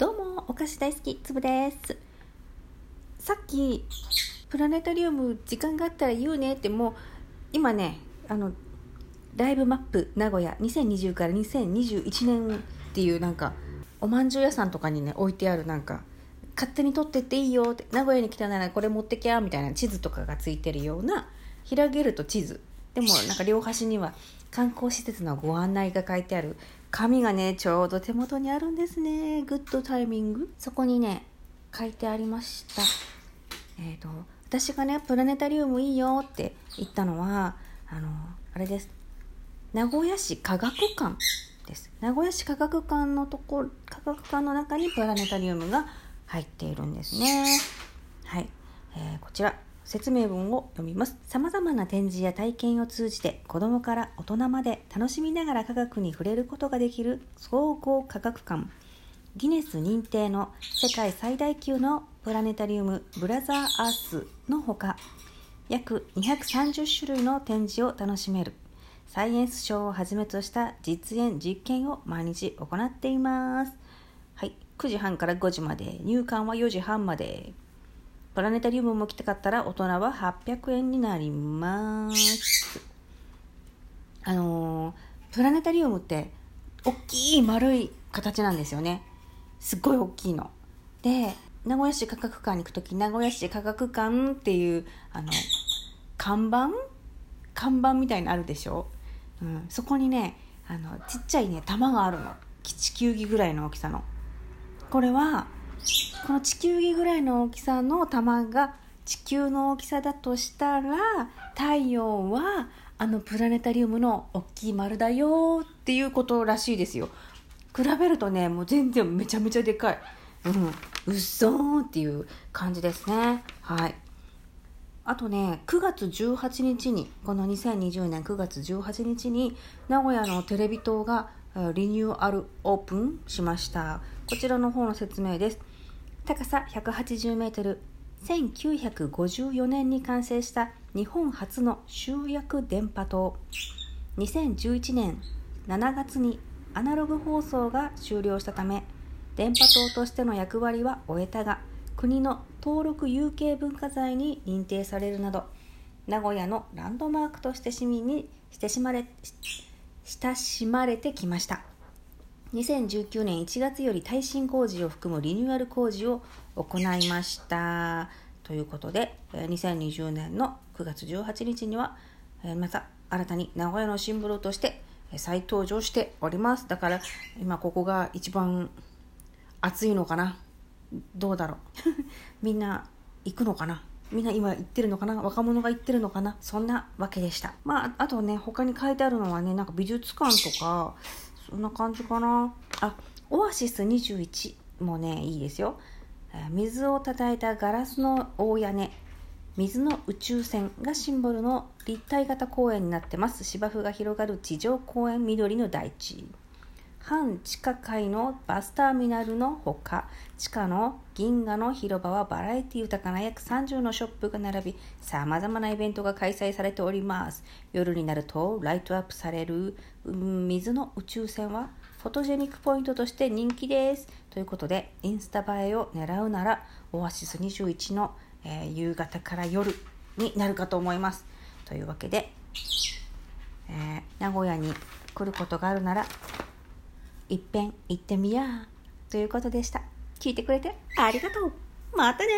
どうもお菓子大好きつぶです。さっきプラネタリウム時間があったら言うねってもう今ねあのライブマップ名古屋2020から2021年っていうなんかおまんじゅう屋さんとかにね置いてあるなんか勝手に取ってっていいよって名古屋に来たならこれ持ってきゃみたいな地図とかがついてるような開けると地図でもなんか両端には観光施設のご案内が書いてある紙がねちょうど手元にあるんですね。グッドタイミングそこにね書いてありました。えっ、ー、と私がねプラネタリウムいいよって言ったのはあのあれです。名古屋市科学館です。名古屋市科学館のとこ科学館の中にプラネタリウムが入っているんですね。はい、えー、こちら説明文を読みます。様々な展示や体験を通じて子供から大人まで楽しみながら科学に触れることができる総合科学館。ギネス認定の世界最大級のプラネタリウムブラザーアースのほか約230種類の展示を楽しめるサイエンスショーをはじめとした実演実験を毎日行っています。はい、9時半から5時まで入館は4時半までプラネタリウムも来たかったら大人は800円になります。あのー、プラネタリウムって大きい丸い形なんですよね。すっごい大きいの。で、名古屋市科学館に行く時名古屋市科学館っていうあの看板？看板みたいのあるでしょ、うん、そこにねあのちっちゃいね玉があるの地球儀ぐらいの大きさのこれはこの地球儀ぐらいの大きさの玉が地球の大きさだとしたら太陽はあのプラネタリウムの大きい丸だよっていうことらしいですよ。比べるとねもう全然めちゃめちゃでかい。うんうっそーっていう感じですね。はい。あとね9月18日にこの2020年9月18日に名古屋のテレビ塔がリニューアルオープンしました。こちらの方の説明です。高さ180メートル1954年に完成した日本初の集約電波塔。2011年7月にアナログ放送が終了したため電波塔としての役割は終えたが国の登録有形文化財に認定されるなど名古屋のランドマークとして市民に親しまれ親しまれてきました。2019年1月より耐震工事を含むリニューアル工事を行いました。ということで2020年の9月18日にはまた新たに名古屋のシンボルとして再登場しております。だから今ここが一番暑いのかな。どうだろう。みんな行くのかな。みんな今行ってるのかな。若者が行ってるのかな。そんなわけでした。まあ、あとね、他に書いてあるのはね、なんか美術館とか、そんな感じかな。あオアシス21もねいいですよ。水をたたえたガラスの大屋根。水の宇宙船がシンボルの立体型公園になってます。芝生が広がる地上公園緑の大地。半地下階のバスターミナルのほか地下の銀河の広場はバラエティ豊かな約30のショップが並びさまざまなイベントが開催されております。夜になるとライトアップされる水の宇宙船はフォトジェニックポイントとして人気です。ということでインスタ映えを狙うならオアシス21の、えー、夕方から夜になるかと思います。というわけで、えー、名古屋に来ることがあるならいっぺん行ってみようということでした。聞いてくれてありがとう。またね